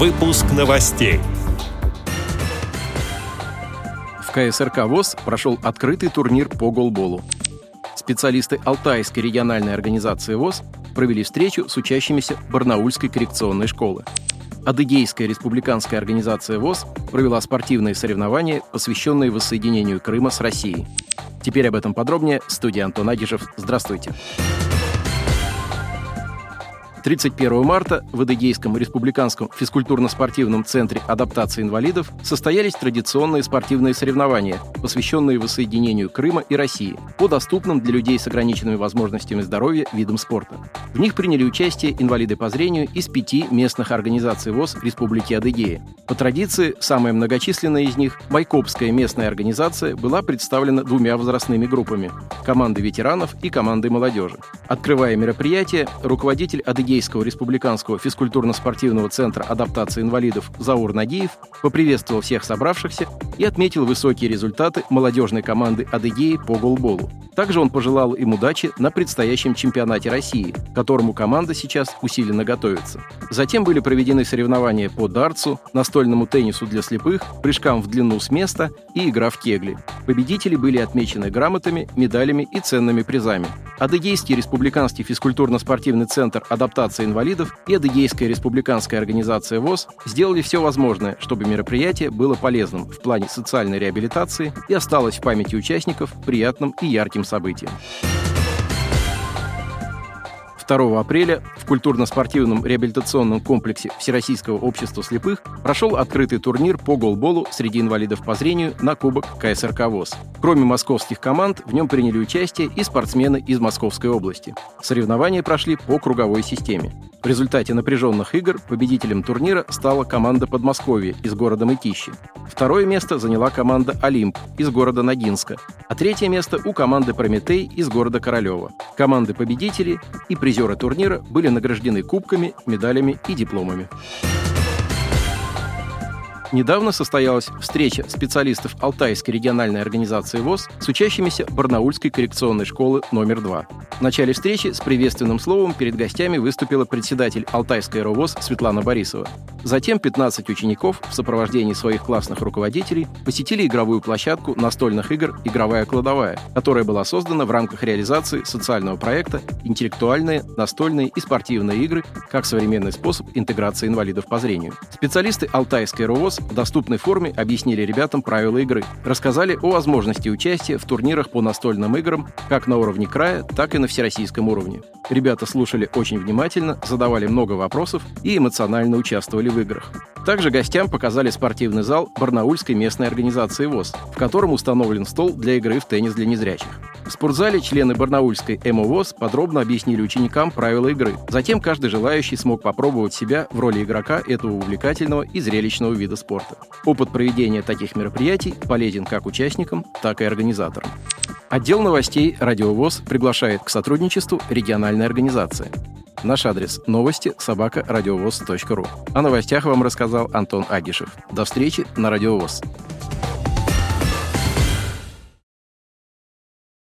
Выпуск новостей. В КСРК ВОЗ прошел открытый турнир по голболу. Специалисты Алтайской региональной организации ВОЗ провели встречу с учащимися Барнаульской коррекционной школы. Адыгейская республиканская организация ВОЗ провела спортивные соревнования, посвященные воссоединению Крыма с Россией. Теперь об этом подробнее. Студия Антон Агишев. Здравствуйте. Здравствуйте. 31 марта в Адыгейском республиканском физкультурно-спортивном центре адаптации инвалидов состоялись традиционные спортивные соревнования, посвященные воссоединению Крыма и России по доступным для людей с ограниченными возможностями здоровья видам спорта. В них приняли участие инвалиды по зрению из пяти местных организаций ВОЗ Республики Адыгея. По традиции, самая многочисленная из них, Майкопская местная организация, была представлена двумя возрастными группами – командой ветеранов и командой молодежи. Открывая мероприятие, руководитель Адыгейского Адыгейского республиканского физкультурно-спортивного центра адаптации инвалидов Заур Нагиев поприветствовал всех собравшихся и отметил высокие результаты молодежной команды Адыгеи по голболу. Также он пожелал им удачи на предстоящем чемпионате России, к которому команда сейчас усиленно готовится. Затем были проведены соревнования по дартсу, настольному теннису для слепых, прыжкам в длину с места и игра в кегли. Победители были отмечены грамотами, медалями и ценными призами. Адыгейский республиканский физкультурно-спортивный центр адаптации инвалидов и Адыгейская республиканская организация ВОЗ сделали все возможное, чтобы мероприятие было полезным в плане социальной реабилитации и осталось в памяти участников приятным и ярким событием. 2 апреля в культурно-спортивном реабилитационном комплексе Всероссийского общества слепых прошел открытый турнир по голболу среди инвалидов по зрению на Кубок КСРК ВОЗ. Кроме московских команд, в нем приняли участие и спортсмены из Московской области. Соревнования прошли по круговой системе. В результате напряженных игр победителем турнира стала команда Подмосковья из города Мытищи. Второе место заняла команда «Олимп» из города Ногинска, а третье место у команды «Прометей» из города Королева. Команды победителей и призеры турнира были награждены кубками, медалями и дипломами. Недавно состоялась встреча специалистов Алтайской региональной организации ВОЗ с учащимися Барнаульской коррекционной школы номер 2. В начале встречи с приветственным словом перед гостями выступила председатель Алтайской РОВОЗ Светлана Борисова. Затем 15 учеников в сопровождении своих классных руководителей посетили игровую площадку настольных игр «Игровая кладовая», которая была создана в рамках реализации социального проекта «Интеллектуальные, настольные и спортивные игры как современный способ интеграции инвалидов по зрению». Специалисты Алтайской РОВОЗ в доступной форме объяснили ребятам правила игры, рассказали о возможности участия в турнирах по настольным играм как на уровне края, так и на всероссийском уровне. Ребята слушали очень внимательно, задавали много вопросов и эмоционально участвовали в играх. Также гостям показали спортивный зал Барнаульской местной организации ВОЗ, в котором установлен стол для игры в теннис для незрячих. В спортзале члены Барнаульской МОВОЗ подробно объяснили ученикам правила игры. Затем каждый желающий смог попробовать себя в роли игрока этого увлекательного и зрелищного вида спорта. Опыт проведения таких мероприятий полезен как участникам, так и организаторам. Отдел новостей «Радиовоз» приглашает к сотрудничеству региональной организации. Наш адрес – новости собака ру. О новостях вам рассказал Антон Агишев. До встречи на Радиовоз.